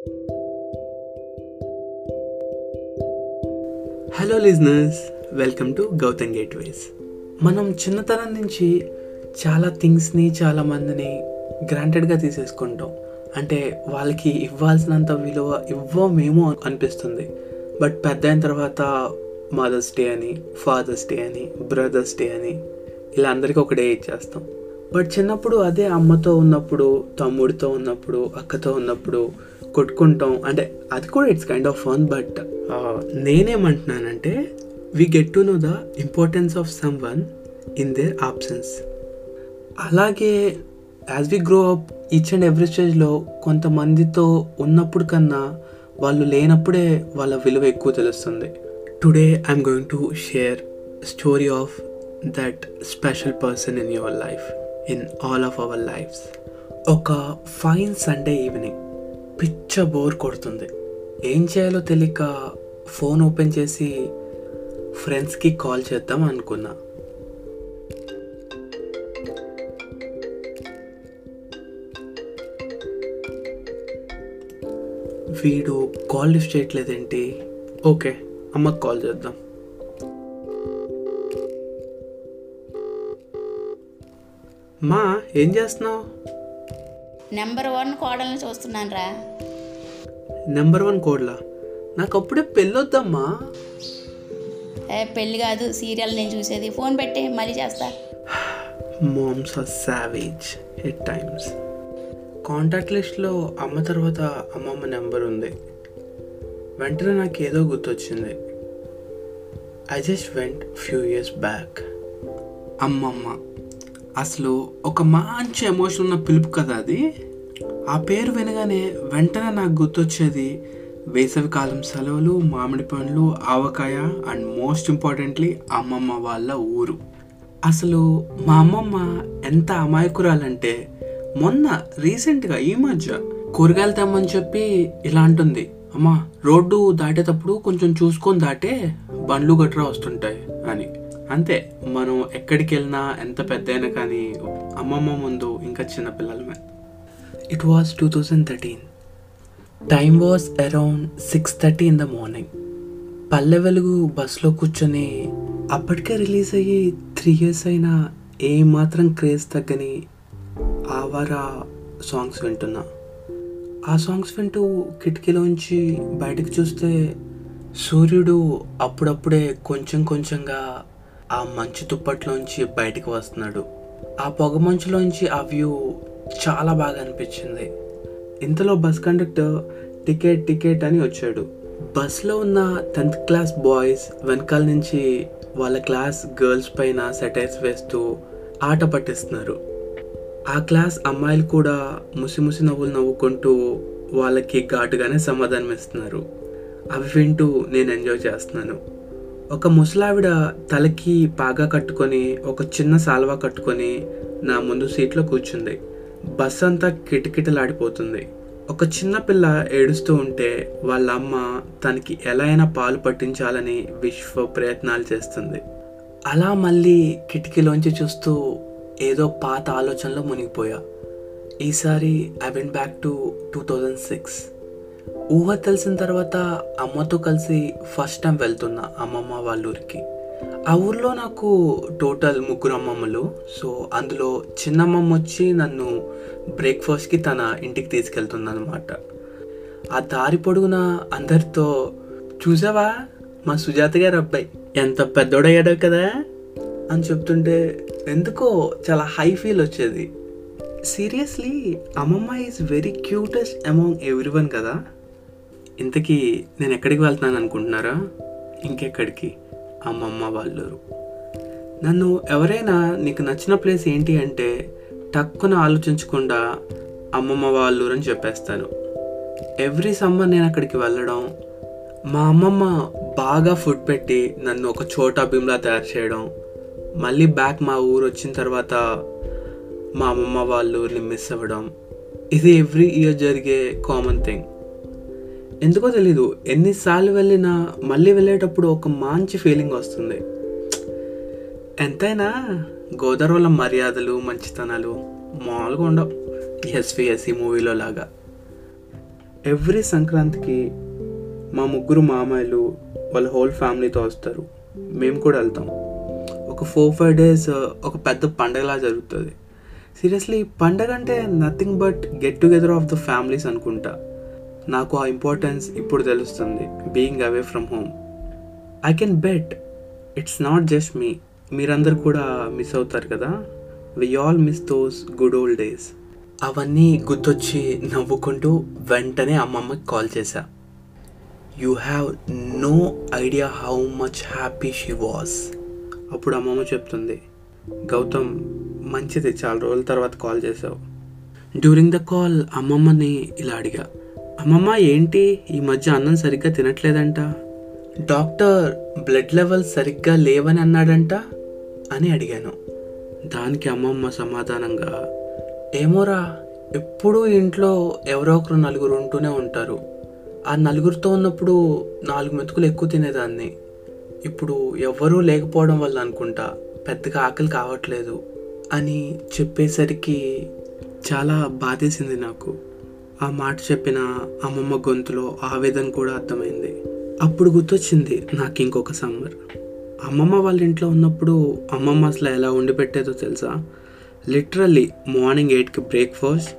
Hello listeners welcome to Gautam gateways మనం చిన్నతనం నుంచి చాలా థింగ్స్ని చాలా మందిని గ్రాంటెడ్గా తీసేసుకుంటాం. అంటే వాళ్ళకి ఇవ్వాల్సినంత విలువ ఇవ్వమేమో అనిపిస్తుంది. బట్ పెద్ద అయిన తర్వాత మదర్స్ డే అని ఫాదర్స్ డే అని బ్రదర్స్ డే అని ఇలా అందరికీ ఒక డే ఇచ్చేస్తాం బట్ చిన్నప్పుడు అదే అమ్మతో ఉన్నప్పుడు తమ్ముడితో ఉన్నప్పుడు అక్కతో ఉన్నప్పుడు కొట్టుకుంటాం. అంటే అది కూడా it's kind of fun but నేనేమంటున్నానంటే we get to know the importance of someone in their options అలాగే as we grow up each and every స్టేజ్లో కొంతమందితో ఉన్నప్పుడు కన్నా వాళ్ళు లేనప్పుడే వాళ్ళ విలువ ఎక్కువ తెలుస్తుంది. Today I'm going to share story of that special person in your life in all of our lives ఒక ఫైన్ సండే ఈవినింగ్ పిచ్చ బోర్ కొడుతుంది. ఏం చేయాలో తెలియక ఫోన్ ఓపెన్ చేసి ఫ్రెండ్స్కి కాల్ చేద్దాం అనుకున్నా. వీడు కాల్ లిఫ్ట్ చేయట్లేదేంటి? ఓకే అమ్మకి కాల్ చేద్దాం. మా ఏం చేస్తున్నావు? నెంబర్ వన్ కోడల్ని చూస్తున్నాను రా నెంబర్ వన్ కోడ్లా? నాకు అప్పుడే పెళ్ళొద్దమ్మా. ఏ పెళ్ళి కాదు సీరియల్ నేను చూసేది. ఫోన్ పెట్టి మళ్ళీ చేస్తా. Moms are savage at times contact లిస్ట్లో అమ్మ తర్వాత అమ్మమ్మ నెంబర్ ఉంది. వెంటనే నాకు ఏదో గుర్తొచ్చింది. I just went few years back అమ్మమ్మ. అసలు ఒక మంచి ఎమోషన్ ఉన్న పిలుపు కదా అది? ఆ పేరు వినగానే వెంటనే నాకు గుర్తొచ్చేది వేసవి కాలం సెలవులు మామిడి పండ్లు ఆవకాయ అండ్ మోస్ట్ ఇంపార్టెంట్లీ అమ్మమ్మ వాళ్ళ ఊరు. అసలు మా అమ్మమ్మ ఎంత అమాయకురాలంటే మొన్న రీసెంట్గా ఈ మధ్య కూరగాయలు తెమ్మని చెప్పి ఇలా అంటుంది అమ్మా రోడ్డు దాటేటప్పుడు కొంచెం చూసుకొని దాటే బండ్లు గట్రా వస్తుంటాయి అని. అంతే మనం ఎక్కడికి వెళ్ళినా ఎంత పెద్ద అయినా కానీ అమ్మమ్మ ముందు ఇంకా చిన్నపిల్లలమే it was two thousand thirteen time was around six thirty in the morning Palle Velugu బస్సులో కూర్చొని అప్పటికే రిలీజ్ అయ్యి త్రీ ఇయర్స్ అయినా ఏ మాత్రం క్రేజ్ తగ్గని ఆవారా సాంగ్స్ వింటున్నా. ఆ సాంగ్స్ వింటూ కిటికీలోంచి బయటకు చూస్తే సూర్యుడు అప్పుడప్పుడే కొంచెం కొంచెంగా ఆ మంచు తుప్పట్లోంచి బయటకు వస్తున్నాడు. ఆ పొగ మంచులోంచి ఆ వ్యూ చాలా బాగా అనిపించింది. ఇంతలో బస్ కండక్టర్ టికెట్ టికెట్ అని వచ్చాడు. బస్లో ఉన్న టెన్త్ క్లాస్ బాయ్స్ వెనకాల నుంచి వాళ్ళ క్లాస్ గర్ల్స్ పైన సెటైర్స్ వేస్తూ ఆట పట్టిస్తున్నారు. ఆ క్లాస్ అమ్మాయిలు కూడా ముసిముసి నవ్వులు నవ్వుకుంటూ వాళ్ళకి ఘాటుగానే సమాధానం ఇస్తున్నారు అవి వింటూ నేను ఎంజాయ్ చేస్తున్నాను. ఒక ముసలావిడ తలకి పాగా కట్టుకొని ఒక చిన్న సాల్వా కట్టుకొని నా ముందు సీట్లో కూర్చుంది. బస్ అంతా కిటకిటలాడిపోతుంది. ఒక చిన్న పిల్ల ఏడుస్తూ ఉంటే వాళ్ళ అమ్మ తనకి ఎలా అయినా పాలు పట్టించాలని విశ్వ ప్రయత్నాలు చేస్తుంది. అలా మళ్ళీ కిటికీలోంచి చూస్తూ ఏదో పాత ఆలోచనలో మునిగిపోయా. ఈసారి I went back to two thousand six. ఊహ తెలిసిన తర్వాత అమ్మతో కలిసి ఫస్ట్ టైం వెళ్తున్నా అమ్మమ్మ వాళ్ళ ఊరికి. ఆ ఊర్లో నాకు టోటల్ ముగ్గురు అమ్మమ్మలు. సో అందులో చిన్నమ్మమ్మ వచ్చి నన్ను బ్రేక్ఫాస్ట్కి తన ఇంటికి తీసుకెళ్తుంది అనమాట ఆ దారి పొడుగున అందరితో చూసావా? మా సుజాత గారు అబ్బాయి. ఎంత పెద్దోడయ్యాడో కదా? అని చెప్తుంటే ఎందుకో చాలా హై ఫీల్ వచ్చేది. సీరియస్లీ అమ్మమ్మ is very cutest among everyone కదా. ఇంతకీ నేను ఎక్కడికి వెళ్తున్నాను అనుకుంటున్నారా? ఇంకెక్కడికి? అమ్మమ్మ వాళ్ళూరు. నన్ను ఎవరైనా నీకు నచ్చిన ప్లేస్ ఏంటి అంటే టక్కున ఆలోచించకుండా అమ్మమ్మ వాళ్ళూరు అని చెప్పేస్తాను. ఎవ్రీ సమ్మర్ నేను అక్కడికి వెళ్ళడం మా అమ్మమ్మ బాగా ఫుడ్ పెట్టి నన్ను ఒక చోటా భీమ్లా తయారు చేయడం మళ్ళీ బ్యాక్ మా ఊరు వచ్చిన తర్వాత మా అమ్మమ్మ వాళ్ళ ఊరిని మిస్ అవ్వడం ఇది ఎవ్రీ ఇయర్ జరిగే కామన్ థింగ్. ఎందుకో తెలీదు. ఎన్నిసార్లు వెళ్ళినా మళ్ళీ వెళ్ళేటప్పుడు ఒక మంచి ఫీలింగ్ వస్తుంది. ఎంతైనా గోదావరిల వాళ్ళ మర్యాదలు మంచితనాలు మామూలుగా ఉండవు. ఎస్విఎస్సి మూవీలో లాగా. ఎవ్రీ సంక్రాంతికి మా ముగ్గురు మామయ్యలు వాళ్ళ హోల్ ఫ్యామిలీతో వస్తారు. మేము కూడా వెళ్తాం. ఒక ఫోర్ ఫైవ్ డేస్ ఒక పెద్ద పండగలా జరుగుతుంది. సీరియస్లీ పండగ అంటే nothing but get together of the families అనుకుంటా. నాకు ఆ ఇంపార్టెన్స్ ఇప్పుడు తెలుస్తుంది being away from home I can bet it's not just me మీరందరు కూడా మిస్ అవుతారు కదా? We all miss those good old days అవన్నీ గుర్తొచ్చి నవ్వుకుంటూ వెంటనే అమ్మమ్మకి కాల్ చేశా. You have no idea how much happy she was అప్పుడు అమ్మమ్మ చెప్తుంది గౌతమ్ మంచిది చాలా రోజుల తర్వాత కాల్ చేసావు డ్యూరింగ్ ద కాల్ అమ్మమ్మని ఇలా అడిగా అమ్మమ్మ ఏంటి? ఈ మధ్య అన్నం సరిగ్గా తినట్లేదంట. డాక్టర్ బ్లడ్ లెవెల్ సరిగ్గా లేవని అన్నాడంట అని అడిగాను. దానికి అమ్మమ్మ సమాధానంగా ఏమోరా ఎప్పుడూ ఇంట్లో ఎవరో ఒకరు నలుగురు ఉంటూనే ఉంటారు. ఆ నలుగురితో ఉన్నప్పుడు నాలుగు మెతుకులు ఎక్కువ తినేదాన్ని. ఇప్పుడు ఎవ్వరూ లేకపోవడం వల్ల అనుకుంటా పెద్దగా ఆకలి కావట్లేదు అని చెప్పేసరికి చాలా బాధేసింది నాకు. ఆ మాట చెప్పిన అమ్మమ్మ గొంతులో ఆవేదన కూడా అర్థమైంది. అప్పుడు గుర్తొచ్చింది నాకు ఇంకొక సమ్మర్ అమ్మమ్మ వాళ్ళ ఇంట్లో ఉన్నప్పుడు అమ్మమ్మ అసలు ఎలా వండి పెట్టేదో తెలుసా? లిటరల్లీ మార్నింగ్ ఎయిట్కి బ్రేక్ఫాస్ట్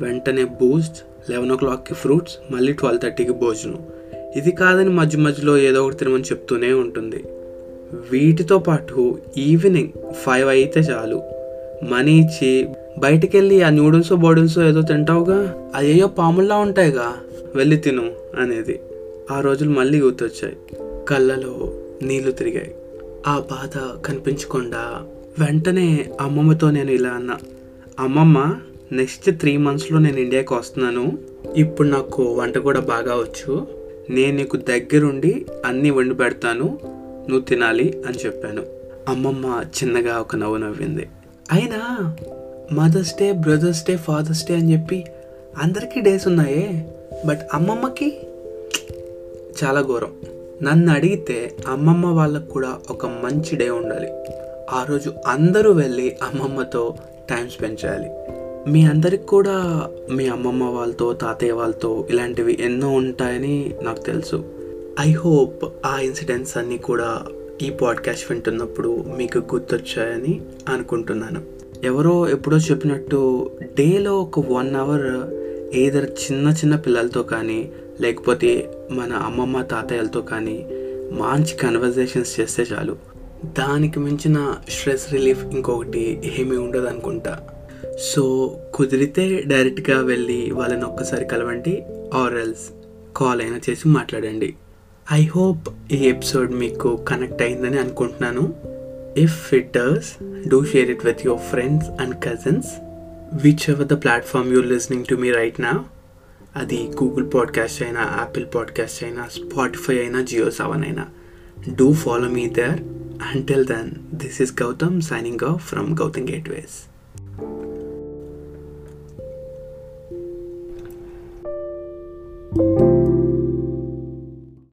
వెంటనే బూస్ట్ లెవెన్ ఓ క్లాక్కి ఫ్రూట్స్ మళ్ళీ ట్వెల్వ్ థర్టీకి భోజనం. ఇది కాదని మధ్య మధ్యలో ఏదో ఒకటి తినమని చెప్తూనే ఉంటుంది. వీటితో పాటు ఈవినింగ్ ఫైవ్ అయితే చాలు. మనీ ఇచ్చి బయటికెళ్ళి ఆ నూడిల్స్ బాటిల్స్ ఏదో తింటావుగా? అయ్యో పాముల్లా ఉంటాయిగా? వెళ్ళి తిను అనేది. ఆ రోజులు మళ్ళీ గుర్తొచ్చాయి. కళ్ళలో నీళ్ళు తిరిగాయి. ఆ బాధ కనిపించకుండా వెంటనే అమ్మమ్మతో నేను ఇలా అన్నా. అమ్మమ్మ నెక్స్ట్ త్రీ మంత్స్లో నేను ఇండియాకి వస్తున్నాను. ఇప్పుడు నాకు వంట కూడా బాగా వచ్చు. నేను నీకు దగ్గరుండి అన్నీ వండి పెడతాను. నువ్వు తినాలి అని చెప్పాను. అమ్మమ్మ చిన్నగా ఒక నవ్వు నవ్వింది. అయినా mother's day brother's day father's day అని చెప్పి అందరికీ డేస్ ఉన్నాయే. బట్ అమ్మమ్మకి చాలా ఘోరం. నన్ను అడిగితే అమ్మమ్మ వాళ్ళకు కూడా ఒక మంచి డే ఉండాలి. ఆ రోజు అందరూ వెళ్ళి అమ్మమ్మతో టైం స్పెండ్ చేయాలి. మీ అందరికి కూడా మీ అమ్మమ్మ వాళ్ళతో తాతయ్య వాళ్ళతో ఇలాంటివి ఎన్నో ఉంటాయని నాకు తెలుసు. ఐ హోప్ ఆ ఇన్సిడెంట్స్ అన్నీ కూడా ఈ పాడ్కాస్ట్ వింటున్నప్పుడు మీకు గుర్తొచ్చాయని అనుకుంటున్నాను. ఎవరో ఎప్పుడో చెప్పినట్టు డేలో ఒక వన్ అవర్ ఏదర్ చిన్న చిన్న పిల్లలతో కానీ లేకపోతే మన అమ్మమ్మ తాతయ్యలతో కానీ మంచి కన్వర్జేషన్స్ చేస్తే చాలు. దానికి మించిన స్ట్రెస్ రిలీఫ్ ఇంకొకటి ఏమీ ఉండదు అనుకుంటా. సో కుదిరితే డైరెక్ట్గా వెళ్ళి వాళ్ళని ఒక్కసారి కలవండి ఆర్ ఎల్స్ కాల్ అయినా చేసి మాట్లాడండి. ఐ హోప్ ఈ ఎపిసోడ్ మీకు కనెక్ట్ అయిందని అనుకుంటున్నాను. If it does, do share it with your friends and cousins, whichever the platform you're listening to me right now. అది గూగుల్ పాడ్కాస్ట్ అయినా యాపిల్ పాడ్కాస్ట్ అయినా స్పాటిఫై అయినా జియో సెవెన్ అయినా do follow me there until then this is Gautam signing off from Gautam gateways